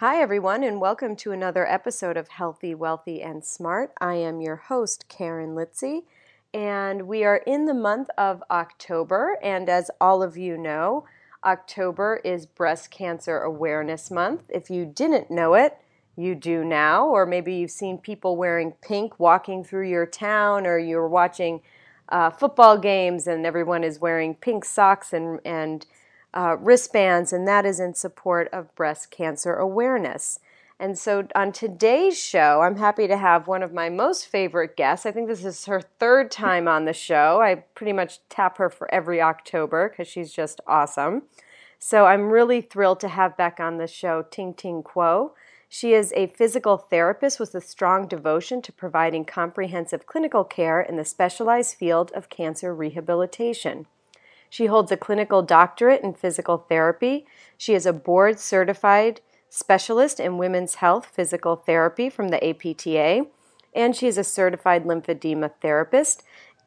Hi, everyone, and welcome to another episode of Healthy, Wealthy, and Smart. I am your host, Karen Litzy, and we are in the month of October. And as all of you know, October is Breast Cancer Awareness Month. If you didn't know it, you do now, or maybe you've seen people wearing pink walking through your town, or you're watching uh, football games and everyone is wearing pink socks and, and uh, wristbands, and that is in support of breast cancer awareness. And so on today's show, I'm happy to have one of my most favorite guests. I think this is her third time on the show. I pretty much tap her for every October because she's just awesome. So I'm really thrilled to have back on the show Ting Ting Kuo. She is a physical therapist with a strong devotion to providing comprehensive clinical care in the specialized field of cancer rehabilitation. She holds a clinical doctorate in physical therapy. She is a board certified specialist in women's health physical therapy from the APTA, and she is a certified lymphedema therapist.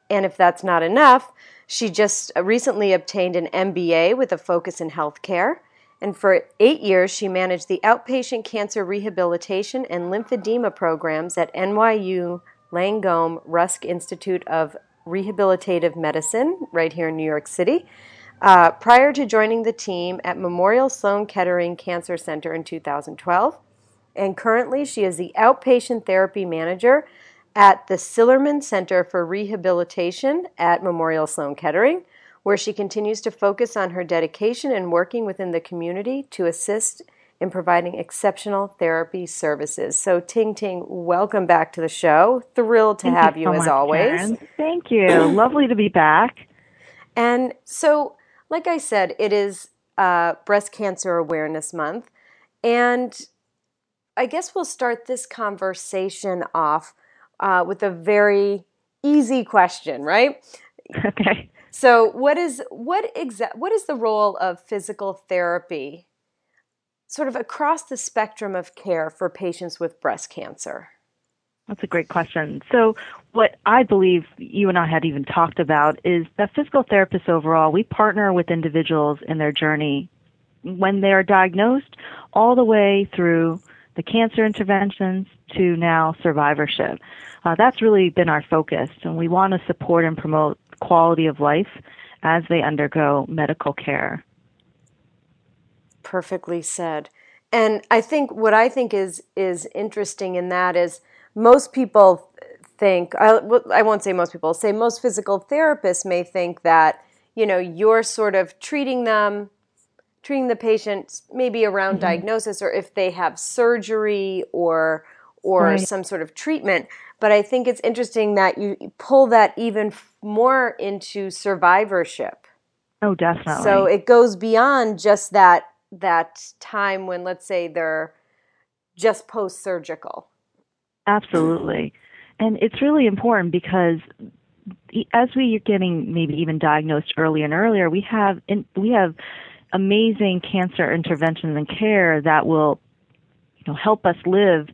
And if that's not enough, she just recently obtained an MBA with a focus in healthcare. And for eight years, she managed the outpatient cancer rehabilitation and lymphedema programs at NYU Langone Rusk Institute of rehabilitative medicine right here in New York City. Uh, prior to joining the team at Memorial Sloan Kettering Cancer Center in 2012. And currently, she is the outpatient therapy manager at the Sillerman Center for Rehabilitation at Memorial Sloan Kettering, where she continues to focus on her dedication and working within the community to assist in providing exceptional therapy services. So, Ting Ting, welcome back to the show. Thrilled to Thank have you, so as much, always. Karen. Thank you. Lovely to be back. And so, like I said, it is uh, Breast Cancer Awareness Month. And I guess we'll start this conversation off uh, with a very easy question, right? Okay. So, what is what exa- what is the role of physical therapy sort of across the spectrum of care for patients with breast cancer? That's a great question. So, what I believe you and I had even talked about is that physical therapists overall, we partner with individuals in their journey when they are diagnosed all the way through the cancer interventions to now survivorship. Uh, that's really been our focus, and we want to support and promote quality of life as they undergo medical care. Perfectly said. And I think what I think is is interesting in that is most people think I, I won't say most people say most physical therapists may think that you know you're sort of treating them treating the patient maybe around mm-hmm. diagnosis or if they have surgery or or right. some sort of treatment but i think it's interesting that you pull that even more into survivorship oh definitely so it goes beyond just that that time when let's say they're just post surgical absolutely. And it's really important because as we are getting maybe even diagnosed earlier and earlier we have in, we have amazing cancer interventions and care that will you know help us live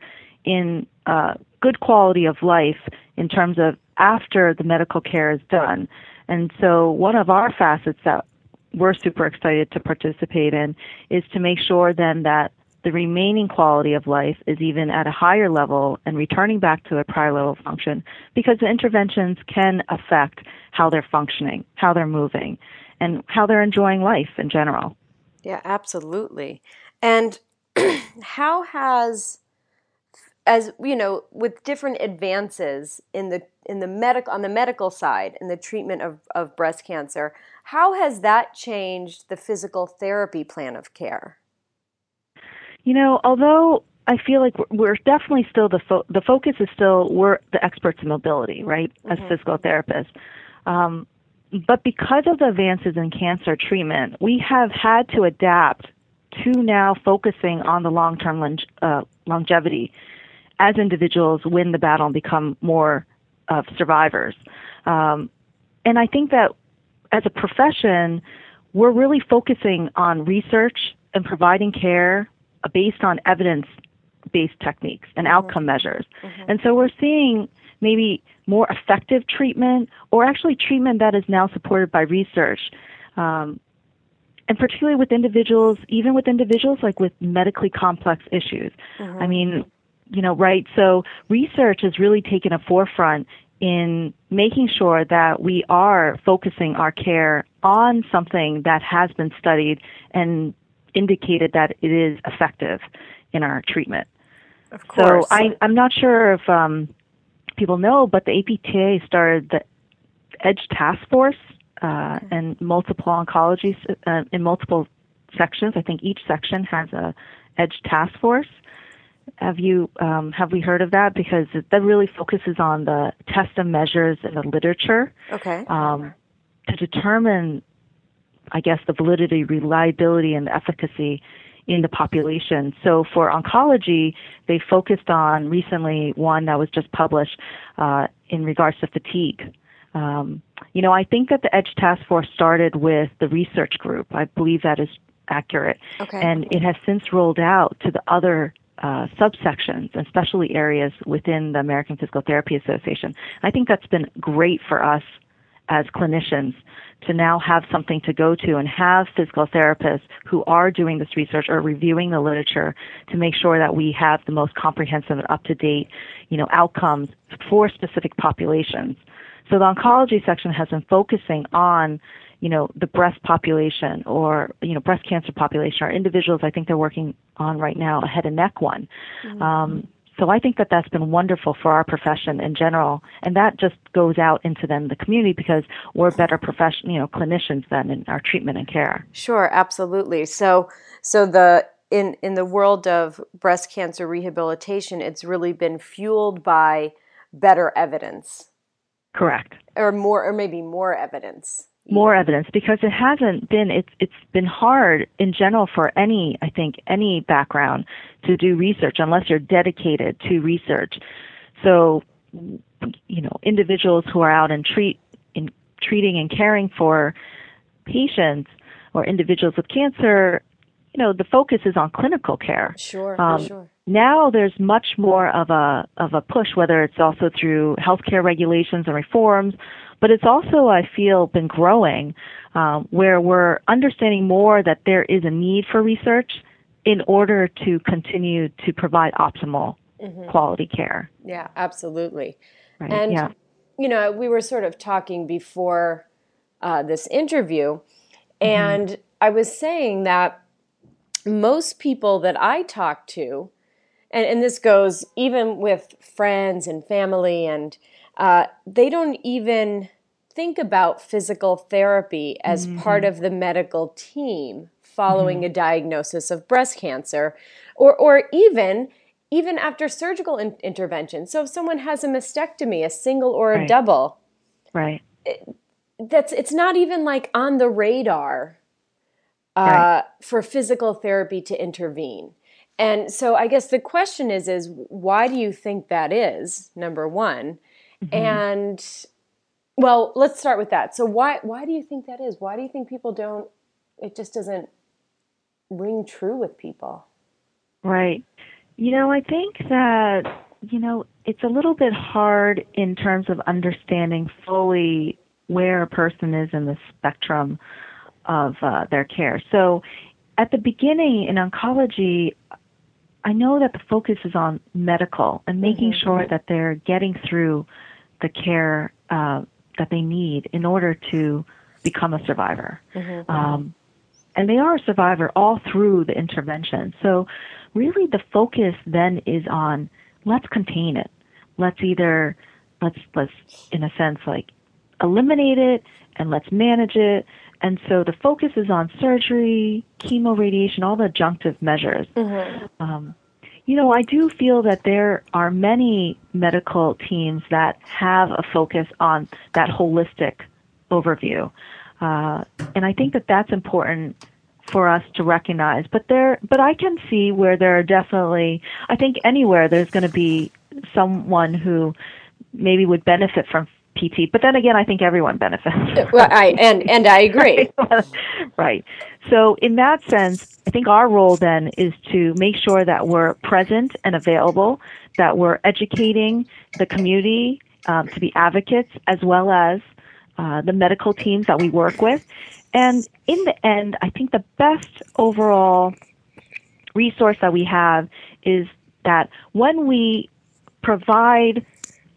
in uh, good quality of life in terms of after the medical care is done. And so one of our facets that we're super excited to participate in is to make sure then that the remaining quality of life is even at a higher level and returning back to a prior level function because the interventions can affect how they're functioning, how they're moving, and how they're enjoying life in general. Yeah, absolutely. And how has as you know with different advances in the in the medical on the medical side in the treatment of, of breast cancer how has that changed the physical therapy plan of care you know although i feel like we're definitely still the fo- the focus is still we're the experts in mobility right as mm-hmm. physical therapists um, but because of the advances in cancer treatment we have had to adapt to now focusing on the long term uh, longevity as individuals win the battle and become more of survivors. Um, and I think that as a profession, we're really focusing on research and providing care based on evidence based techniques and mm-hmm. outcome measures. Mm-hmm. And so we're seeing maybe more effective treatment or actually treatment that is now supported by research. Um, and particularly with individuals, even with individuals like with medically complex issues. Mm-hmm. I mean, you know, right? So research has really taken a forefront in making sure that we are focusing our care on something that has been studied and indicated that it is effective in our treatment. Of course. So I, I'm not sure if um, people know, but the APTA started the EDGE Task Force uh, and multiple oncology uh, in multiple sections. I think each section has a EDGE Task Force. Have you um, have we heard of that? Because that really focuses on the test and measures in the literature. Okay. Um, to determine, I guess, the validity, reliability, and efficacy in the population. So for oncology, they focused on recently one that was just published uh, in regards to fatigue. Um, you know, I think that the EDGE Task Force started with the research group. I believe that is accurate. Okay. And it has since rolled out to the other uh, subsections and specialty areas within the American Physical Therapy Association. I think that's been great for us as clinicians to now have something to go to and have physical therapists who are doing this research or reviewing the literature to make sure that we have the most comprehensive and up to date, you know, outcomes for specific populations. So the oncology section has been focusing on, you know, the breast population or, you know, breast cancer population or individuals I think they're working on right now, a head and neck one. Mm-hmm. Um, so I think that that's been wonderful for our profession in general, and that just goes out into then the community because we're better profession, you know, clinicians then in our treatment and care. Sure, absolutely. So, so the in in the world of breast cancer rehabilitation, it's really been fueled by better evidence. Correct. Or more, or maybe more evidence more evidence because it hasn't been it's it's been hard in general for any I think any background to do research unless you're dedicated to research. So you know individuals who are out and treat in treating and caring for patients or individuals with cancer, you know the focus is on clinical care. Sure, um, sure. Now there's much more of a of a push, whether it's also through healthcare regulations and reforms but it's also, I feel, been growing um, where we're understanding more that there is a need for research in order to continue to provide optimal mm-hmm. quality care. Yeah, absolutely. Right. And, yeah. you know, we were sort of talking before uh, this interview, mm-hmm. and I was saying that most people that I talk to, and, and this goes even with friends and family and uh, they don't even think about physical therapy as mm-hmm. part of the medical team following mm-hmm. a diagnosis of breast cancer or, or even even after surgical in- intervention. So if someone has a mastectomy, a single or a right. double, right? It, that's it's not even like on the radar uh, right. for physical therapy to intervene. And so I guess the question is is why do you think that is? Number one, Mm-hmm. And well, let's start with that. So why why do you think that is? Why do you think people don't it just doesn't ring true with people? Right. You know, I think that you know, it's a little bit hard in terms of understanding fully where a person is in the spectrum of uh, their care. So, at the beginning in oncology, I know that the focus is on medical and making mm-hmm. sure that they're getting through the care uh, that they need in order to become a survivor. Mm-hmm. Um, and they are a survivor all through the intervention. So, really, the focus then is on let's contain it. Let's either let's let's in a sense like eliminate it and let's manage it. And so the focus is on surgery, chemo, radiation, all the adjunctive measures. Mm-hmm. Um, you know, I do feel that there are many medical teams that have a focus on that holistic overview. Uh, and I think that that's important for us to recognize. But there, but I can see where there are definitely, I think anywhere there's going to be someone who maybe would benefit from PT. But then again, I think everyone benefits. Well, I and and I agree. right. So in that sense, I think our role then is to make sure that we're present and available, that we're educating the community um, to be advocates, as well as uh, the medical teams that we work with, And in the end, I think the best overall resource that we have is that when we provide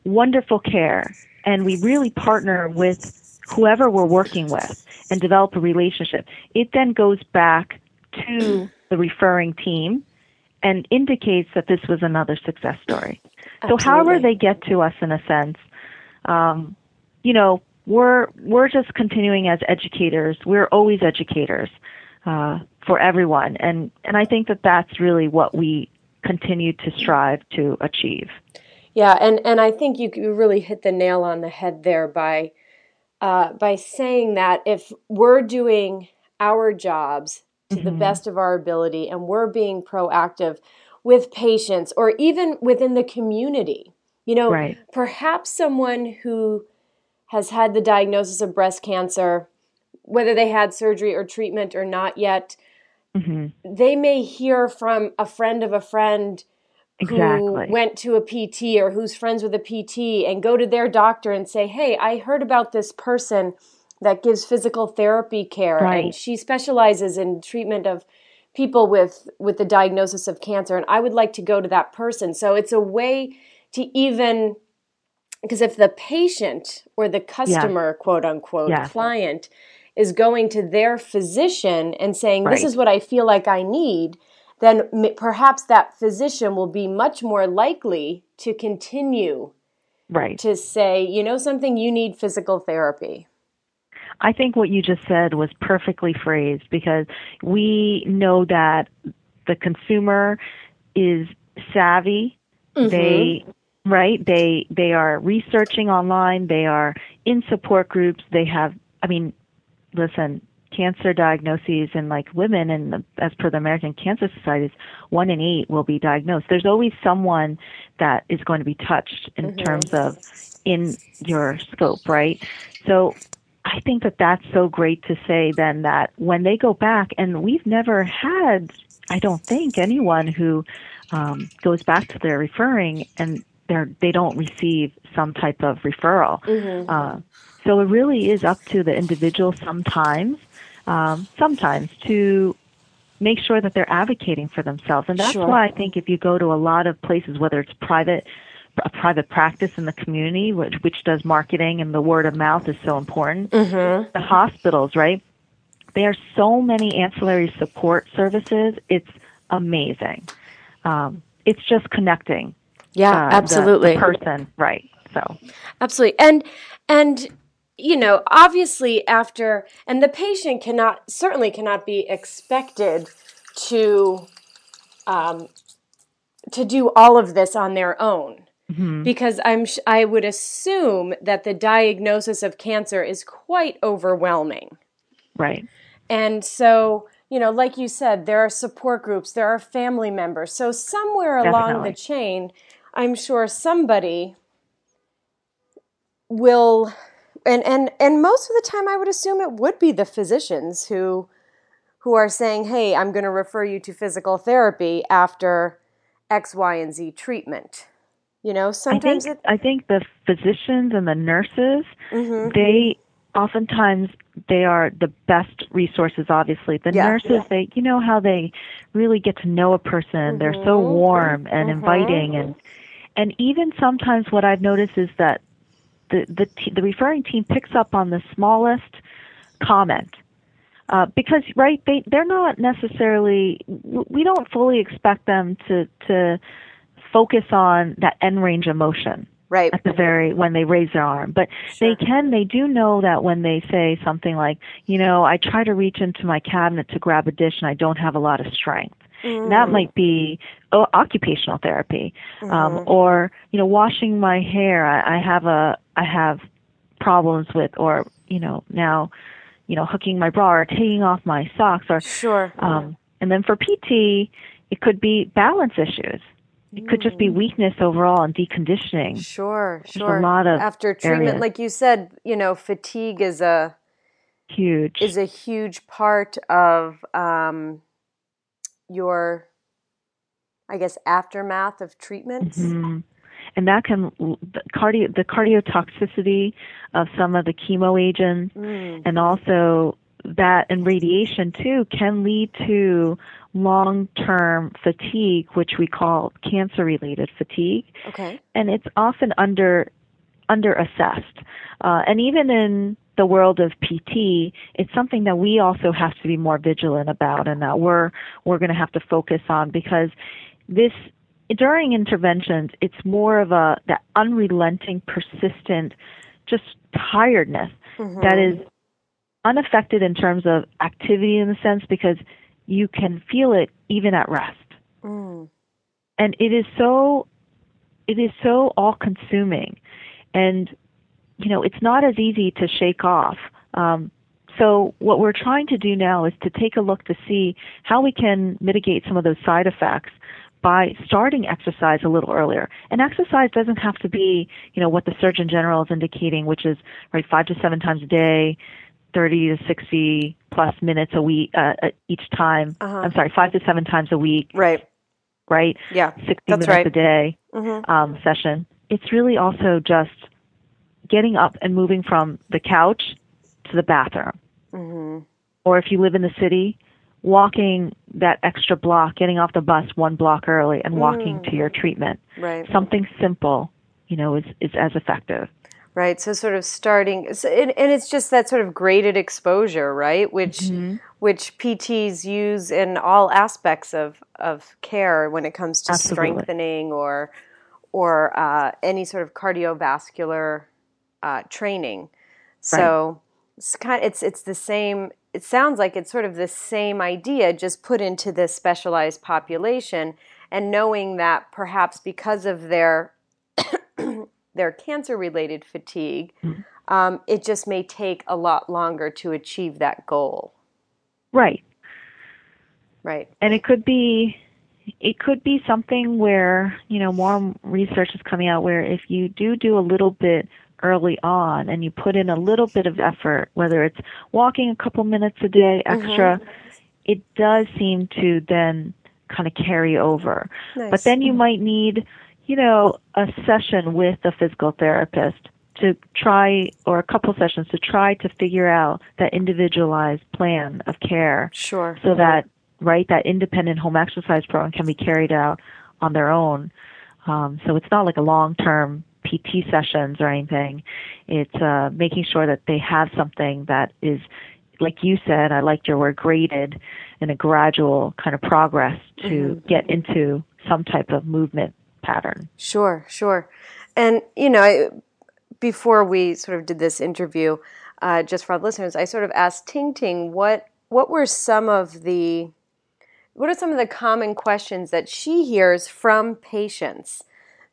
wonderful care and we really partner with whoever we're working with and develop a relationship, it then goes back to the referring team and indicates that this was another success story. Absolutely. So however they get to us in a sense, um, you know, we're we're just continuing as educators. We're always educators uh, for everyone, and and I think that that's really what we continue to strive to achieve. Yeah, and and I think you you really hit the nail on the head there by uh, by saying that if we're doing our jobs to mm-hmm. the best of our ability and we're being proactive with patients or even within the community, you know, right. perhaps someone who has had the diagnosis of breast cancer, whether they had surgery or treatment or not yet, mm-hmm. they may hear from a friend of a friend exactly. who went to a PT or who's friends with a PT and go to their doctor and say, Hey, I heard about this person that gives physical therapy care right. and she specializes in treatment of people with with the diagnosis of cancer and I would like to go to that person. So it's a way to even because if the patient or the customer, quote unquote, client is going to their physician and saying, This is what I feel like I need, then perhaps that physician will be much more likely to continue right. to say, You know something, you need physical therapy. I think what you just said was perfectly phrased because we know that the consumer is savvy. Mm-hmm. They right they they are researching online they are in support groups they have i mean listen cancer diagnoses in like women and as per the american cancer society one in eight will be diagnosed there's always someone that is going to be touched in mm-hmm. terms of in your scope right so i think that that's so great to say then that when they go back and we've never had i don't think anyone who um, goes back to their referring and they're they don't receive some type of referral. Mm-hmm. Uh, so it really is up to the individual sometimes, um, sometimes to make sure that they're advocating for themselves. And that's sure. why I think if you go to a lot of places, whether it's private, a private practice in the community, which, which does marketing and the word of mouth is so important. Mm-hmm. The hospitals, right? There are so many ancillary support services. It's amazing. Um, it's just connecting yeah, uh, absolutely. The, the person, right? So absolutely, and and you know, obviously, after and the patient cannot certainly cannot be expected to um, to do all of this on their own. Mm-hmm. Because I'm, I would assume that the diagnosis of cancer is quite overwhelming. Right. And so, you know, like you said, there are support groups, there are family members. So somewhere along the chain, I'm sure somebody will and and and most of the time I would assume it would be the physicians who who are saying, "Hey, I'm going to refer you to physical therapy after X, Y, and Z treatment." You know, sometimes I think, it, I think the physicians and the nurses mm-hmm. they oftentimes they are the best resources obviously the yeah, nurses yeah. they you know how they really get to know a person mm-hmm. they're so mm-hmm. warm and mm-hmm. inviting and and even sometimes what I've noticed is that the the the referring team picks up on the smallest comment. Uh, because right they they're not necessarily we don't fully expect them to to focus on that end range emotion right at the very when they raise their arm but sure. they can they do know that when they say something like you know i try to reach into my cabinet to grab a dish and i don't have a lot of strength Mm. That might be oh, occupational therapy, um, mm-hmm. um, or you know, washing my hair. I, I have a I have problems with, or you know, now, you know, hooking my bra or taking off my socks, or sure. Um, and then for PT, it could be balance issues. It could just be mm. weakness overall and deconditioning. Sure, There's sure. a lot of after treatment, areas. like you said, you know, fatigue is a huge is a huge part of um, your I guess aftermath of treatments. Mm-hmm. And that can the cardio the cardiotoxicity of some of the chemo agents, mm. and also that and radiation too can lead to long-term fatigue, which we call cancer-related fatigue. Okay. And it's often under under assessed. Uh, and even in the world of PT, it's something that we also have to be more vigilant about and that we're we're going to have to focus on because this during interventions, it's more of a that unrelenting, persistent, just tiredness Mm-hmm. that is unaffected in terms of activity in the sense because you can feel it even at rest. Mm. And it is so it is so all consuming and you know it's not as easy to shake off. Um, so what we're trying to do now is to take a look to see how we can mitigate some of those side effects by starting exercise a little earlier. And exercise doesn't have to be, you know, what the Surgeon General is indicating, which is right five to seven times a day, 30 to 60 plus minutes a week uh, uh, each time. Uh-huh. I'm sorry, five to seven times a week, Right. right? Yeah. 60 That's minutes right. a day Mm-hmm. um, session. It's really also just getting up and moving from the couch to the bathroom. Mm-hmm. Or if you live in the city, walking that extra block, getting off the bus one block early and walking Mm. to your treatment. Right. Something simple, you know, is, is as effective. Right. So sort of starting, so, and, and it's just that sort of graded exposure, right? Which Mm-hmm. which PTs use in all aspects of of care when it comes to Absolutely. strengthening or or uh, any sort of cardiovascular uh, training. So it's kind of, it's it's the same. It sounds like it's sort of the same idea, just put into this specialized population, and knowing that perhaps because of their their cancer related fatigue, hmm. um, it just may take a lot longer to achieve that goal. Right. Right. And it could be it could be something where, you know, more research is coming out where if you do do a little bit early on and you put in a little bit of effort, whether it's walking a couple minutes a day mm-hmm. extra, it does seem to then kind of carry over. Nice. But then you mm-hmm. might need, you know, a session with a physical therapist to try, or a couple sessions to try to figure out that individualized plan of care Sure. so that, right, that independent home exercise program can be carried out on their own. Um, so it's not like a long-term PT sessions or anything. It's uh, making sure that they have something that is, like you said, I liked your word, graded in a gradual kind of progress to get into some type of movement pattern. Sure, sure. And, you know, I, before we sort of did this interview, uh, just for our listeners, I sort of asked Ting Ting what what were some of the what are some of the common questions that she hears from patients.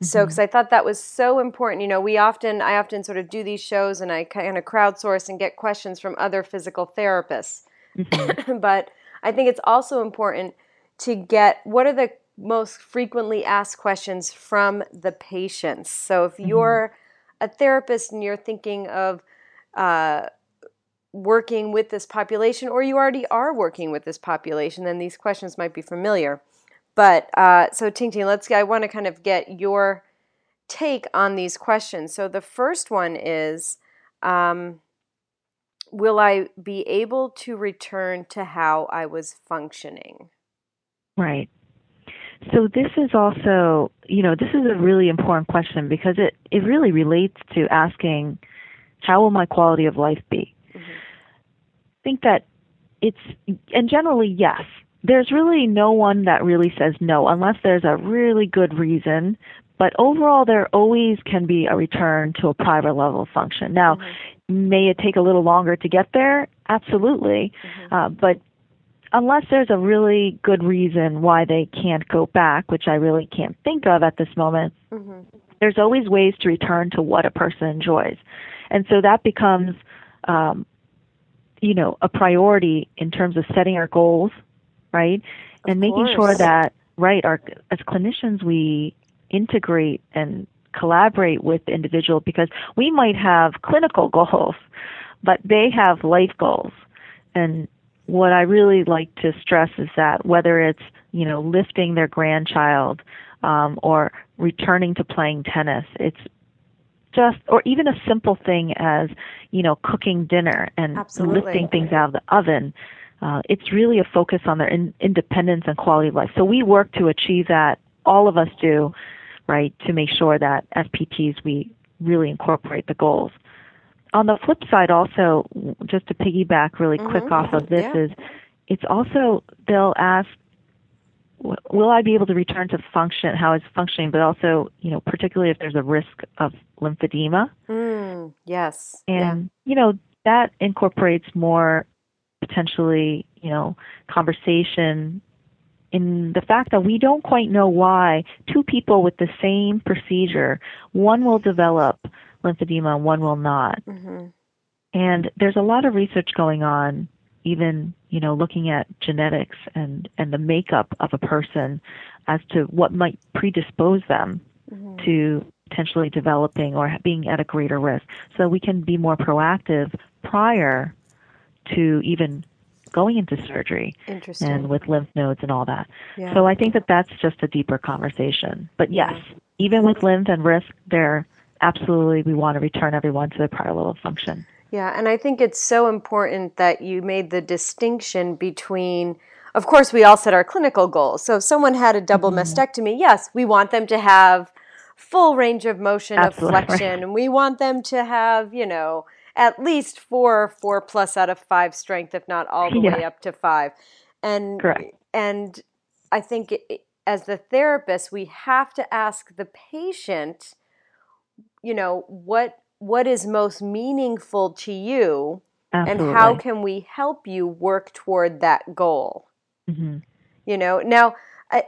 So, because I thought that was so important, you know, we often, I often sort of do these shows and I kind of crowdsource and get questions from other physical therapists. but I think it's also important to get what are the most frequently asked questions from the patients. So if you're a therapist and you're thinking of uh, working with this population, or you already are working with this population, then these questions might be familiar. But uh, so Ting Ting, let's. I want to kind of get your take on these questions. So the first one is. Um, will I be able to return to how I was functioning? Right. So this is also, you know, this is a really important question because it, it really relates to asking, how will my quality of life be? I think that it's, and generally, yes. There's really no one that really says no unless there's a really good reason. But overall, there always can be a return to a private level of function. Now, mm-hmm. may it take a little longer to get there? Absolutely. Mm-hmm. Uh, but unless there's a really good reason why they can't go back, which I really can't think of at this moment, there's always ways to return to what a person enjoys. And so that becomes, um, you know, a priority in terms of setting our goals, right? and making sure that, right, our, as clinicians, we integrate and collaborate with the individual because we might have clinical goals, but they have life goals. And what I really like to stress is that whether it's, you know, lifting their grandchild um, or returning to playing tennis, it's just or even a simple thing as you know cooking dinner and Absolutely. lifting things out of the oven uh, it's really a focus on their in, independence and quality of life. So we work to achieve that. All of us do right to make sure that as pts we really incorporate the goals on the flip side also just to piggyback really quick Mhm. off of this Yeah. is it's also they'll ask will I be able to return to function, how it's functioning, but also, you know, particularly if there's a risk of lymphedema. Mm, yes. yeah. And, you know, that incorporates more potentially, you know, conversation in the fact that we don't quite know why two people with the same procedure, one will develop lymphedema and one will not. hmm And there's a lot of research going on, even you know, looking at genetics and and the makeup of a person as to what might predispose them hmm to potentially developing or being at a greater risk, so we can be more proactive prior to even going into surgery Interesting. and with lymph nodes and all that. yeah. So I think that that's just a deeper conversation. But yes, even with lymph and risk, there absolutely we want to return everyone to their prior level of function. Yeah, and I think it's so important that you made the distinction between, of course, we all set our clinical goals. So if someone had a double Mm-hmm. mastectomy, yes, we want them to have full range of motion Absolutely, of flexion, and we want them to have, you know, at least four, four plus out of five strength, if not all the Yeah. way up to five. And Correct. and I think it, as the therapist, we have to ask the patient, you know, what what is most meaningful to you Absolutely. and how can we help you work toward that goal? Hmm you know now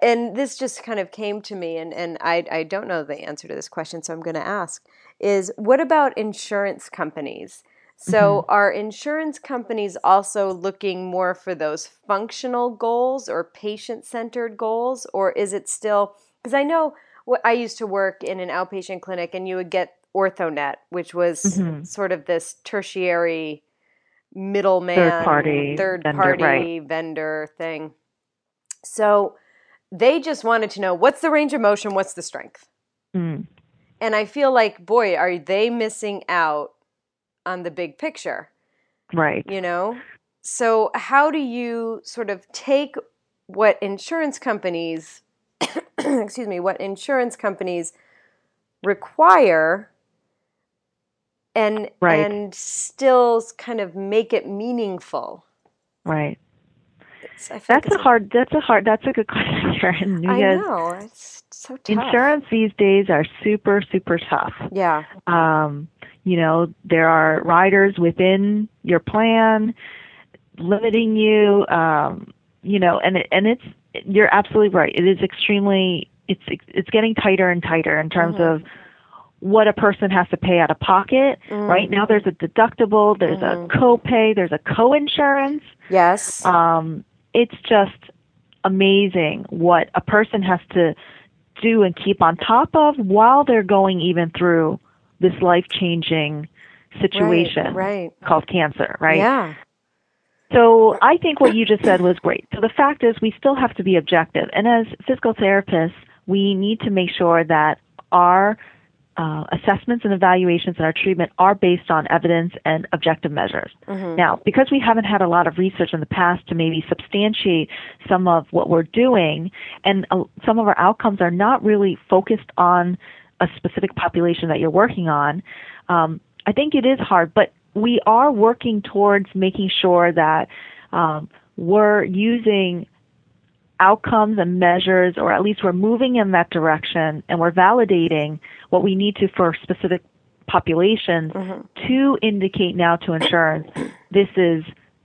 and this just kind of came to me and, and I, I don't know the answer to this question so i'm going to ask is what about insurance companies? So are insurance companies also looking more for those functional goals or patient-centered goals or is it still because i know i used to work in an outpatient clinic and you would get orthonet which was Mhm. sort of this tertiary middleman Third party third vendor, party right. vendor thing so they just wanted to know what's the range of motion what's the strength Mm. and i feel like boy are they missing out on the big picture Right. you know so how do you sort of take what insurance companies excuse me what insurance companies require and Right. and still kind of make it meaningful Right. It's- I feel like That's a hard. That's a hard. That's a good question, Karen. I know it's so tough. insurance these days are super, super tough. Yeah. Um, you know, there are riders within your plan limiting you. Um, you know, and it, and it's you're absolutely right. It is extremely. It's it's getting tighter and tighter in terms Mhm. of what a person has to pay out of pocket. Mm. Right now, there's a deductible, there's Mhm. a copay, there's a co-insurance. Yes. um, it's just amazing what a person has to do and keep on top of while they're going even through this life changing situation Right. called cancer, right? Yeah. So I think what you just said was great. So the fact is, we still have to be objective. And as physical therapists, we need to make sure that our uh, assessments and evaluations and our treatment are based on evidence and objective measures. Mhm. Now, because we haven't had a lot of research in the past to maybe substantiate some of what we're doing, and uh, some of our outcomes are not really focused on a specific population that you're working on, um, I think it is hard. But we are working towards making sure that um, we're using outcomes and measures, or at least we're moving in that direction, and we're validating what we need to for specific populations Mhm. to indicate now to insurance this is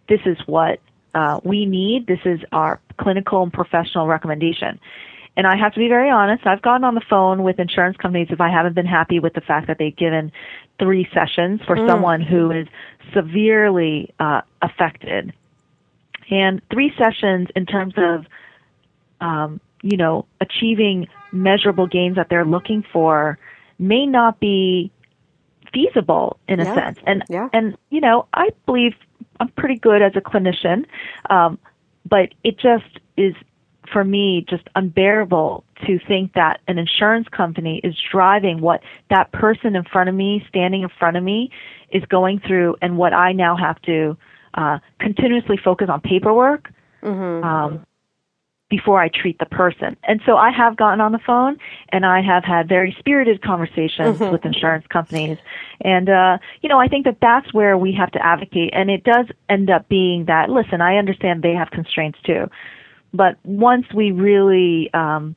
this is what uh, we need. This is our clinical and professional recommendation. And I have to be very honest. I've gone on the phone with insurance companies if I haven't been happy with the fact that they've given three sessions for Mm. someone who is severely uh, affected. And three sessions in terms of, um, you know, achieving measurable gains that they're looking for may not be feasible in a Yeah. sense. And Yeah. and you know, I believe I'm pretty good as a clinician, um, but it just is for me just unbearable to think that an insurance company is driving what that person in front of me, standing in front of me, is going through, and what I now have to uh, continuously focus on paperwork. Mm-hmm. Um, before I treat the person. And so I have gotten on the phone and I have had very spirited conversations mm-hmm. with insurance companies. And, uh, you know, I think that that's where we have to advocate. And it does end up being that, listen, I understand they have constraints too. But once we really, um,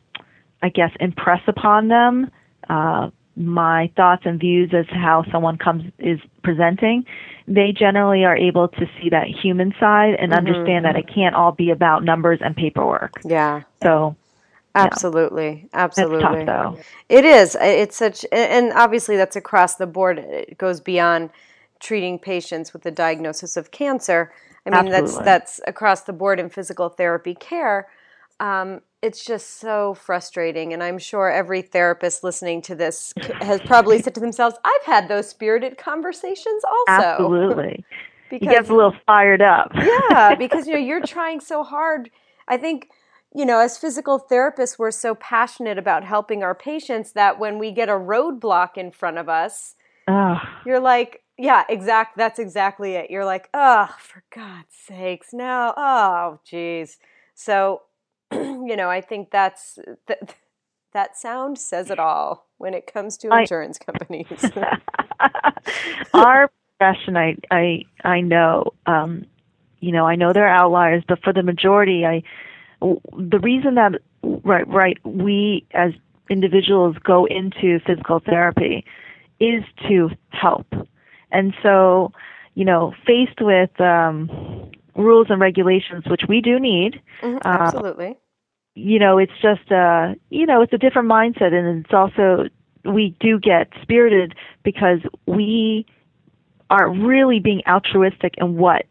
I guess, impress upon them, uh, my thoughts and views as to how someone comes is presenting, they generally are able to see that human side and mm-hmm. understand that it can't all be about numbers and paperwork. Yeah. So Absolutely, absolutely. It's tough, though. It is. It's such, and obviously that's across the board. It goes beyond treating patients with the diagnosis of cancer. I mean, absolutely. that's that's across the board in physical therapy care. Um, it's just so frustrating. And I'm sure every therapist listening to this has probably said to themselves, I've had those spirited conversations also. Absolutely. because, you get a little fired up. yeah, because you know, you're trying so hard. I think, you know, as physical therapists, we're so passionate about helping our patients that when we get a roadblock in front of us, oh. you're like, yeah, exact. That's exactly it. You're like, oh, for God's sakes, now, oh, geez. So you know, I think that's that, that sound says it all when it comes to insurance I, companies. Our profession, I I I know, um, you know, I know there are outliers, but for the majority, I the reason that right right we as individuals go into physical therapy is to help, and so you know, faced with um, rules and regulations, which we do need. Mm-hmm, absolutely. Uh, you know, it's just uh, you know, it's a different mindset, and it's also we do get spirited because we are really being altruistic in what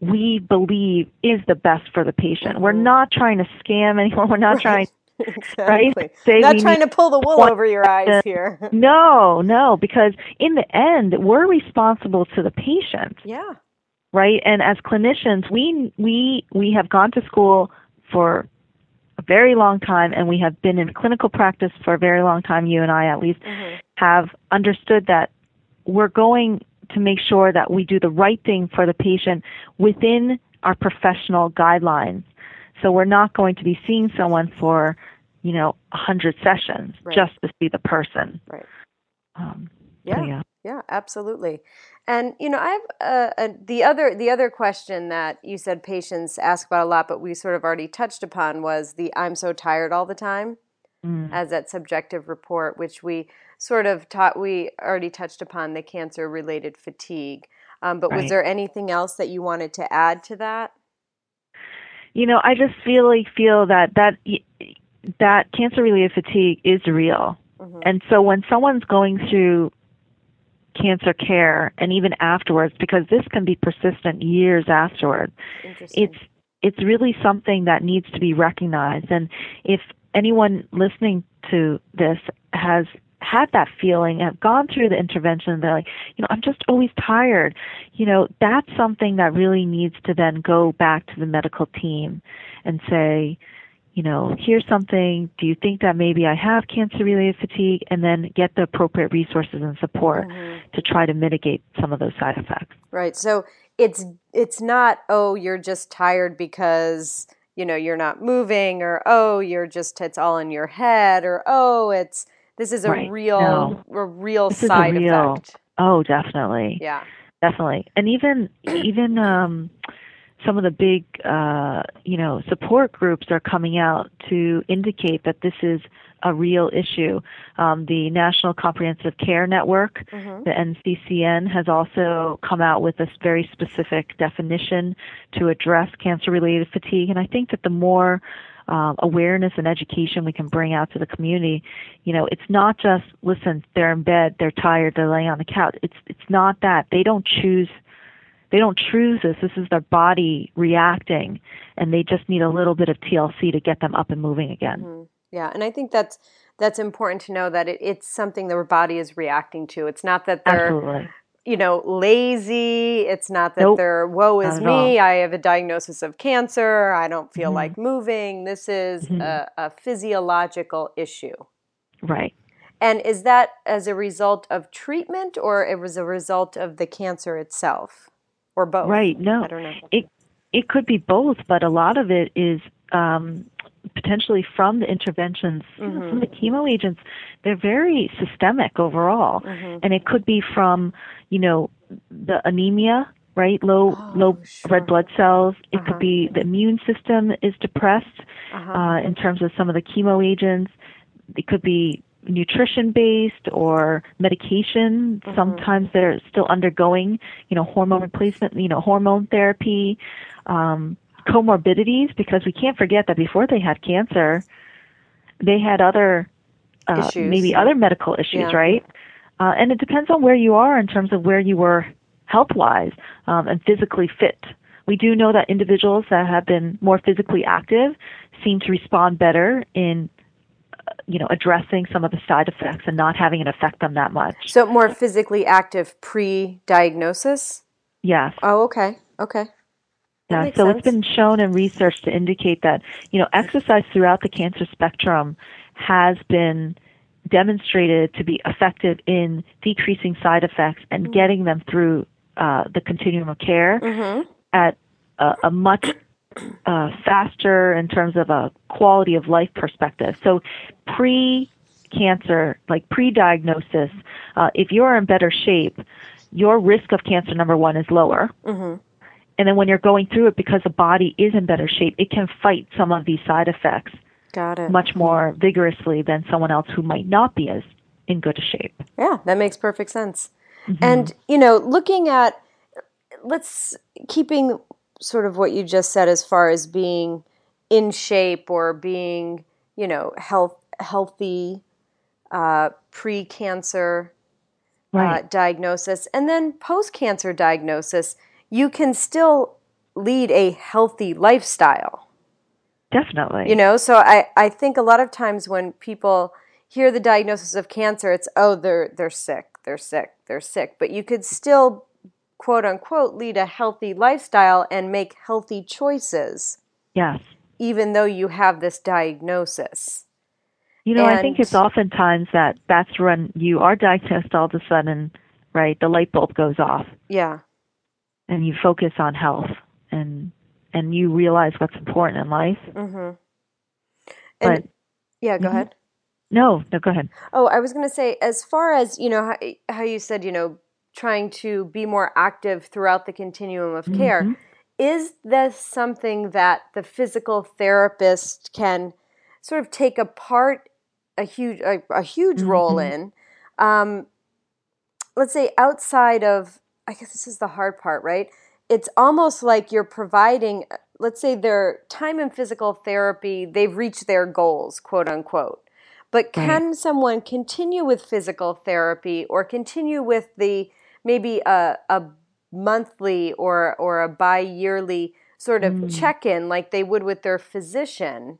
we believe is the best for the patient. We're mm-hmm. not trying to scam anyone. We're not right. trying exactly. right? Say not trying to pull the wool over your eyes here. no, no, because in the end, we're responsible to the patient. Yeah right? And as clinicians, we we we have gone to school for a very long time, and we have been in clinical practice for a very long time. You and I, at least, mm-hmm. have understood that we're going to make sure that we do the right thing for the patient within our professional guidelines. So we're not going to be seeing someone for, you know, a hundred sessions right. just to see the person. Right. Um, yeah. So yeah. Yeah. Absolutely. And you know, I have a, a, the other the other question that you said patients ask about a lot, but we sort of already touched upon was the "I'm so tired all the time" mm. as that subjective report, which we sort of taught. We already touched upon the cancer related fatigue. Um, but right. was there anything else that you wanted to add to that? You know, I just really feel that that that cancer related fatigue is real. Mm-hmm. And so when someone's going through cancer care and even afterwards because this can be persistent years afterwards. It's it's really something that needs to be recognized and if anyone listening to this has had that feeling have gone through the intervention they're like you know i'm just always tired you know that's something that really needs to then go back to the medical team and say you know, here's something. Do you think that maybe I have cancer related fatigue? And then get the appropriate resources and support mm-hmm. to try to mitigate some of those side effects. Right. So it's it's not oh you're just tired because you know you're not moving or oh you're just it's all in your head or oh it's this is a right. real no. a real this side a real, effect. Oh, definitely. Yeah. Definitely. And even even um some of the big, uh, you know, support groups are coming out to indicate that this is a real issue. Um, the National Comprehensive Care Network, mm-hmm. the NCCN, has also come out with a very specific definition to address cancer-related fatigue. And I think that the more um, awareness and education we can bring out to the community, you know, it's not just listen, they're in bed, they're tired, they're laying on the couch. It's it's not that they don't choose they don't choose this. This is their body reacting, and they just need a little bit of TLC to get them up and moving again. Mm-hmm. Yeah, and I think that's that's important to know that it, it's something their body is reacting to. It's not that they're Absolutely. you know, lazy. It's not that Nope. they're, woe is me, I have a diagnosis of cancer, I don't feel Mhm. like moving. This is Mhm. a, a physiological issue. Right. And is that as a result of treatment or it was a result of the cancer itself? Or both? Right. No. I don't know. It it could be both, but a lot of it is um, potentially from the interventions. Some of the chemo agents, they're very systemic overall, Mhm. and it could be from you know the anemia, right? Low Oh, low sure. red blood cells. It Uh-huh. could be the immune system is depressed Uh-huh. uh, in terms of some of the chemo agents. It could be nutrition based or medication. Mm-hmm. Sometimes they're still undergoing, you know, hormone replacement, you know, hormone therapy, um, comorbidities, because we can't forget that before they had cancer, they had other, uh, Issues. maybe other medical issues, Yeah. right? Uh, and it depends on where you are in terms of where you were health wise um, and physically fit. We do know that individuals that have been more physically active seem to respond better in you know addressing some of the side effects and not having it affect them that much. So more physically active pre-diagnosis? Yes. Oh, okay. Okay. Yeah, so sense. it's been shown in research to indicate that, you know, exercise throughout the cancer spectrum has been demonstrated to be effective in decreasing side effects and Mm-hmm. getting them through uh, the continuum of care Mhm. at a, a much uh, faster in terms of a quality of life perspective. So pre cancer, like pre diagnosis, uh, if you're in better shape, your risk of cancer, number one, is lower. Mhm. And then when you're going through it, because the body is in better shape, it can fight some of these side effects Got it. much more vigorously than someone else who might not be as in good shape. Yeah, that makes perfect sense. Mm-hmm. And, you know, looking at, let's, keeping sort of what you just said as far as being in shape or being, you know, health, healthy, uh, pre cancer Right. uh, diagnosis, and then post cancer diagnosis, you can still lead a healthy lifestyle. Definitely. You know, so I, I think a lot of times when people hear the diagnosis of cancer, it's oh they're they're sick, they're sick, they're sick. But you could still quote unquote lead a healthy lifestyle and make healthy choices, yes. even though you have this diagnosis. You know, I think it's oftentimes that that's when you are diagnosed all of a sudden, right, the light bulb goes off Yeah. and you focus on health and and you realize what's important in life. Mm-hmm. But And yeah, go Mhm. ahead. no, no, go ahead. Oh, I was going to say, as far as you know, how, how you said, you know, trying to be more active throughout the continuum of care. Mhm. Is this something that the physical therapist can sort of take a part, a huge, a, a huge role Mhm. in? Um, let's say outside of, I guess this is the hard part, right? It's almost like you're providing. Let's say their time in physical therapy, they've reached their goals, quote unquote. But Right. can someone continue with physical therapy or continue with the maybe a, a monthly or or a bi-yearly sort of Mm. check-in like they would with their physician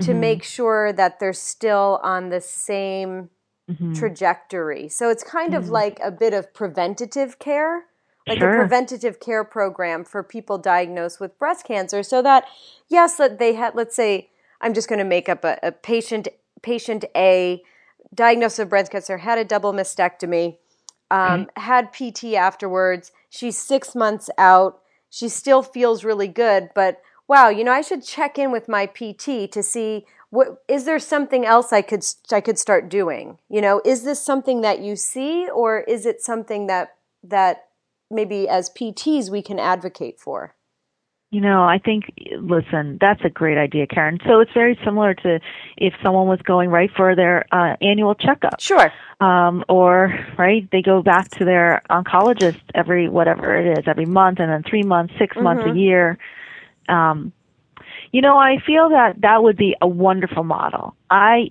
to Mhm. make sure that they're still on the same Mhm. trajectory. So it's kind of Mhm. like a bit of preventative care, like Sure. a preventative care program for people diagnosed with breast cancer so that yes, that they had let's say I'm just going to make up a, a patient patient A diagnosed with breast cancer had a double mastectomy, um, had PT afterwards. She's six months out. She still feels really good, but wow, you know, I should check in with my PT to see what is there something else I could I could start doing. You know, is this something that you see, or is it something that that maybe as PTs we can advocate for? You know, I think, listen, that's a great idea, Karen. So it's very similar to if someone was going right for their uh, annual checkup. Sure. um, or right they go back to their oncologist every whatever it is every month and then three months 6 months a year um, you know i feel that that would be a wonderful model i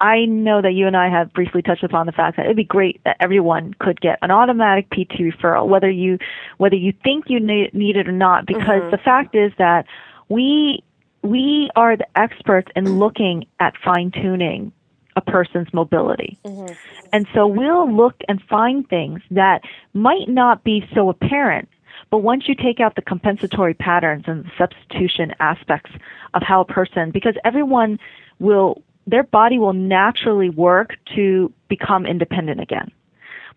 i know that you and i have briefly touched upon the fact that it'd be great that everyone could get an automatic pt referral whether you whether you think you need, need it or not because the fact is that we we are the experts in looking at fine tuning a person's mobility. Mm-hmm. And so we'll look and find things that might not be so apparent, but once you take out the compensatory patterns and the substitution aspects of how a person, because everyone will, their body will naturally work to become independent again.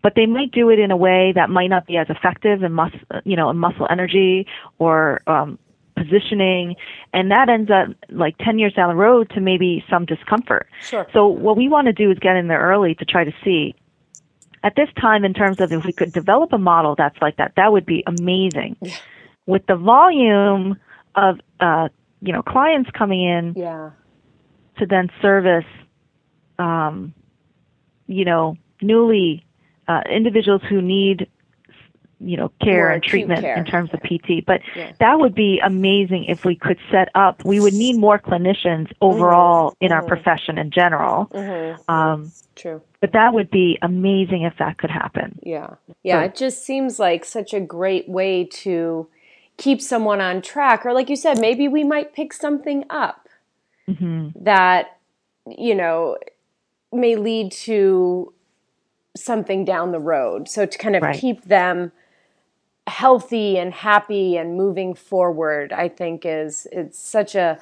But they might do it in a way that might not be as effective in mus- you know, in muscle energy or um, positioning and that ends up like 10 years down the road to maybe some discomfort. Sure. So what we want to do is get in there early to try to see at this time in terms of if we could develop a model that's like that, that would be amazing. Yeah. With the volume of uh, you know clients coming in yeah. To then service um, you know newly uh, individuals who need you know care and treatment care. in terms of PT. But yeah. that would be amazing if we could set up. We would need more clinicians overall mm-hmm. in our mm-hmm. profession in general. Mm-hmm. Um, True. But that would be amazing if that could happen. Yeah, yeah. it just seems like such a great way to keep someone on track, or like you said, maybe we might pick something up mm-hmm. that you know may lead to something down the road. So to kind of right. keep them healthy and happy and moving forward i think is it's such a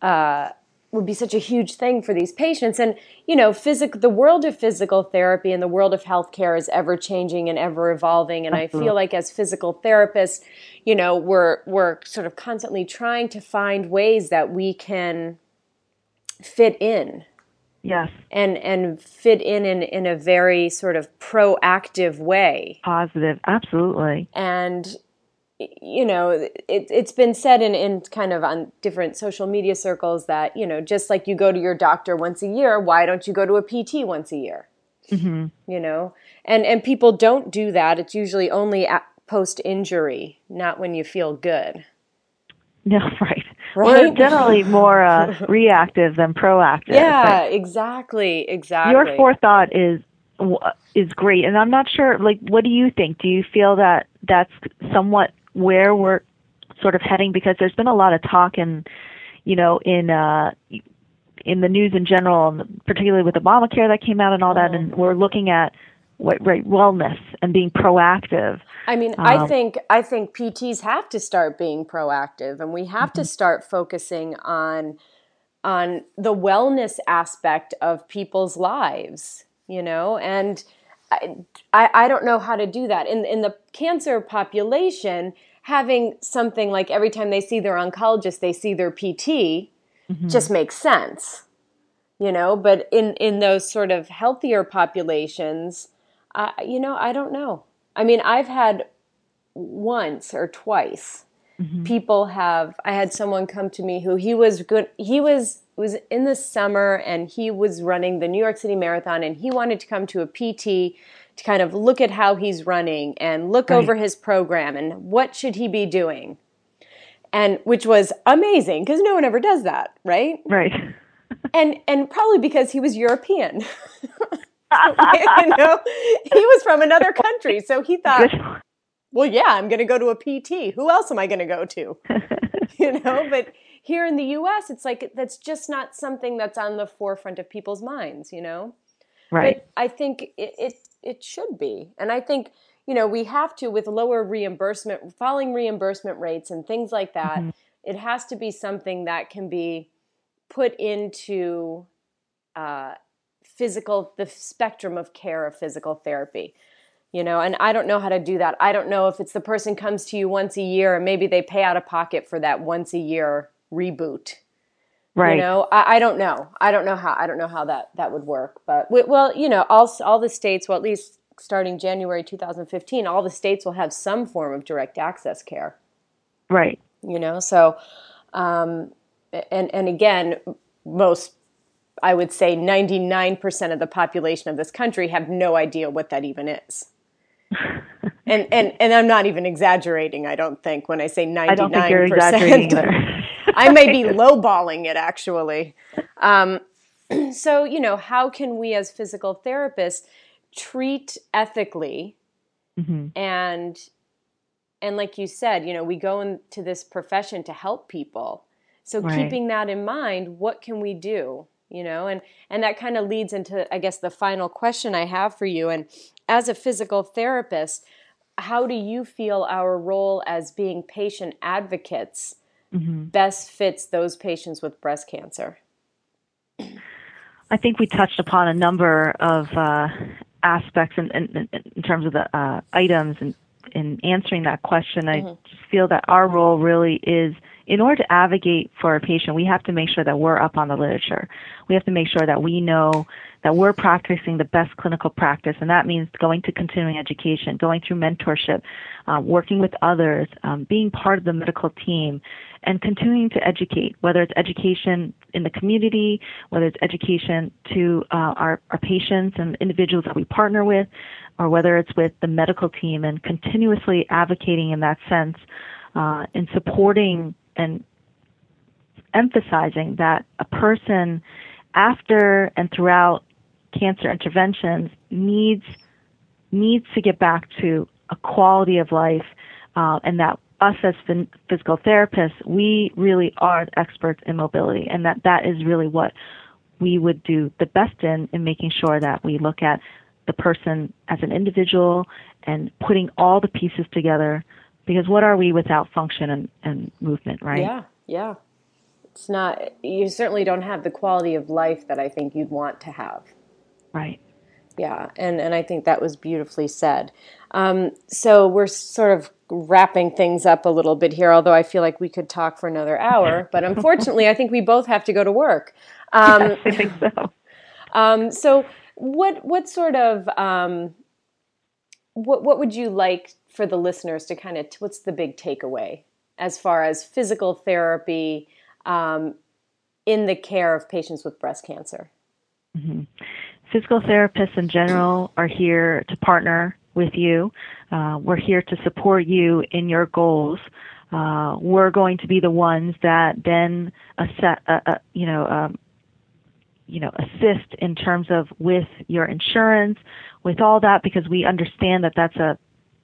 uh, would be such a huge thing for these patients and you know physical the world of physical therapy and the world of healthcare is ever changing and ever evolving and i feel like as physical therapists you know we're we're sort of constantly trying to find ways that we can fit in Yes. And and fit in, in in a very sort of proactive way. Positive, absolutely. And you know, it, it's been said in, in kind of on different social media circles that, you know, just like you go to your doctor once a year, why don't you go to a PT once a year? Mm-hmm. You know, and and people don't do that. It's usually only at post injury, not when you feel good. No, right. Right? We're generally more uh, reactive than proactive. Yeah, exactly, exactly. Your forethought is is great, and I'm not sure. Like, what do you think? Do you feel that that's somewhat where we're sort of heading? Because there's been a lot of talk and you know, in uh, in the news in general, particularly with Obamacare that came out and all that, mm-hmm. and we're looking at right wellness and being proactive. I mean, um, I think I think PTs have to start being proactive, and we have mm-hmm. to start focusing on on the wellness aspect of people's lives. You know, and I, I, I don't know how to do that in in the cancer population. Having something like every time they see their oncologist, they see their PT, mm-hmm. just makes sense you know but in in those sort of healthier populations uh, you know, I don't know. I mean, I've had once or twice mm-hmm. people have I had someone come to me who he was good he was was in the summer and he was running the New York City Marathon and he wanted to come to a PT to kind of look at how he's running and look right. over his program and what should he be doing. And which was amazing because no one ever does that, right? Right. and and probably because he was European. you know, he was from another country, so he thought, well, yeah, I'm going to go to a PT. Who else am I going to go to? you know, but here in the U.S., it's like that's just not something that's on the forefront of people's minds. You know, right? But I think it, it it should be, and I think you know we have to with lower reimbursement, falling reimbursement rates, and things like that. Mm-hmm. It has to be something that can be put into uh, physical the spectrum of care of physical therapy you know and i don't know how to do that. I don't know if it's the person comes to you once a year and maybe they pay out of pocket for that once a year reboot. Right. you know I, I, don't know. I don't know how i don't know how that that would work but well you know all all the states well at least starting january 2015 all the states will have some form of direct access care. Right. You know so um and and again most I would say 99% of the population of this country have no idea what that even is. and, and, and I'm not even exaggerating, I don't think, when I say 99%. I don't think you're exaggerating either. I may be lowballing it, actually. Um, so, you know, how can we as physical therapists treat ethically mm-hmm. and and like you said, you know, we go into this profession to help people. So right. keeping that in mind, what can we do? You know and and that kind of leads into i guess the final question i have for you and as a physical therapist how do you feel our role as being patient advocates mm-hmm. best fits those patients with breast cancer i think we touched upon a number of uh, aspects in, in, in, terms of the uh, items and in answering that question mm-hmm. i just feel that our role really is in order to advocate for a patient, we have to make sure that we're up on the literature. We have to make sure that we know that we're practicing the best clinical practice, and that means going to continuing education, going through mentorship, um, working with others, um, being part of the medical team, and continuing to educate, whether it's education in the community, whether it's education to uh, our, our patients and individuals that we partner with, or whether it's with the medical team, and continuously advocating in that sense uh, in supporting and emphasizing that a person after and throughout cancer interventions needs needs to get back to a quality of life uh, and that us as physical therapists we really are experts in mobility and that that is really what we would do the best in in making sure that we look at the person as an individual and putting all the pieces together because what are we without function and, and movement, right? Yeah, yeah. It's not, you certainly don't have the quality of life that I think you'd want to have. Right. Yeah, and, and I think that was beautifully said. Um, so we're sort of wrapping things up a little bit here, although I feel like we could talk for another hour. But unfortunately, I think we both have to go to work. Um, yes, I think so. Um, so, what what sort of um, what what would you like for the listeners to kind of what's the big takeaway as far as physical therapy um, in the care of patients with breast cancer? Mm-hmm. Physical therapists in general are here to partner with you. Uh, we're here to support you in your goals. Uh, we're going to be the ones that then assess, uh, uh, you know, um, you know, assist in terms of with your insurance, with all that, because we understand that that's a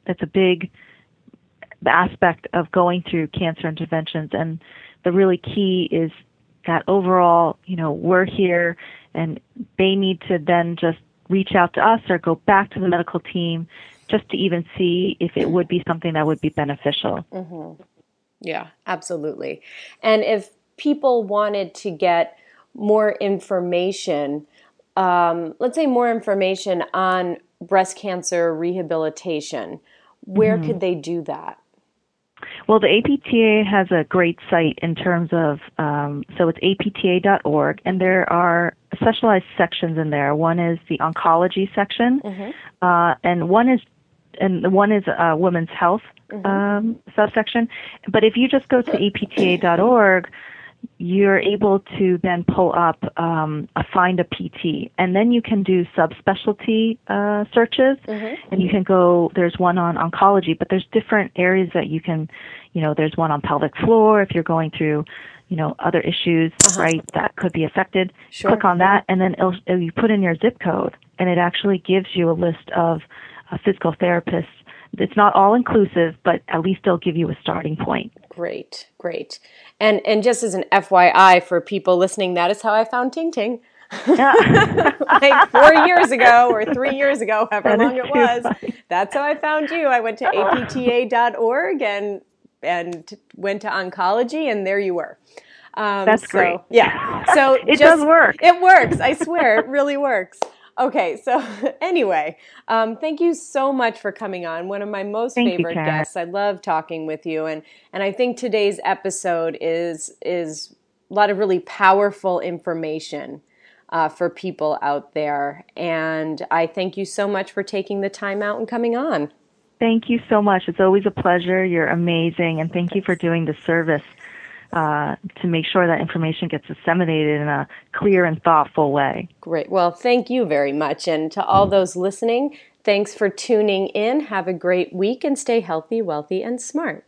that's a big aspect of going through cancer interventions. And the really key is that overall you know we're here and they need to then just reach out to us or go back to the medical team just to even see if it would be something that would be beneficial. Mm-hmm. yeah absolutely. And if people wanted to get more information um, let's say more information on breast cancer rehabilitation where mm-hmm. could they do that? Well, the APTA has a great site in terms of, um, so it's apta.org, and there are specialized sections in there. One is the oncology section, mm-hmm. uh, and one is and one is uh, women's health mm-hmm. um, subsection. But if you just go to apta.org, you're able to then pull up um, a find a PT, and then you can do subspecialty uh, searches, mm-hmm. and you can go. There's one on oncology, but there's different areas that you can, you know, there's one on pelvic floor if you're going through, you know, other issues, uh-huh. right, that could be affected. Sure. Click on that, and then it'll, you put in your zip code, and it actually gives you a list of uh, physical therapists. It's not all inclusive, but at least they'll give you a starting point. Great, great. And and just as an FYI for people listening, that is how I found Ting Ting. like four years ago or three years ago, however long it was. That's how I found you. I went to apta.org and and went to oncology, and there you were. Um, That's so, great. Yeah. So it just, does work. It works. I swear, it really works. Okay, so anyway, um, thank you so much for coming on. One of my most thank favorite you, guests. I love talking with you, and and I think today's episode is is a lot of really powerful information uh, for people out there. And I thank you so much for taking the time out and coming on. Thank you so much. It's always a pleasure. You're amazing, and thank you for doing the service uh, to make sure that information gets disseminated in a clear and thoughtful way. Great. Well, thank you very much. And to all those listening, thanks for tuning in. Have a great week and stay healthy, wealthy, and smart.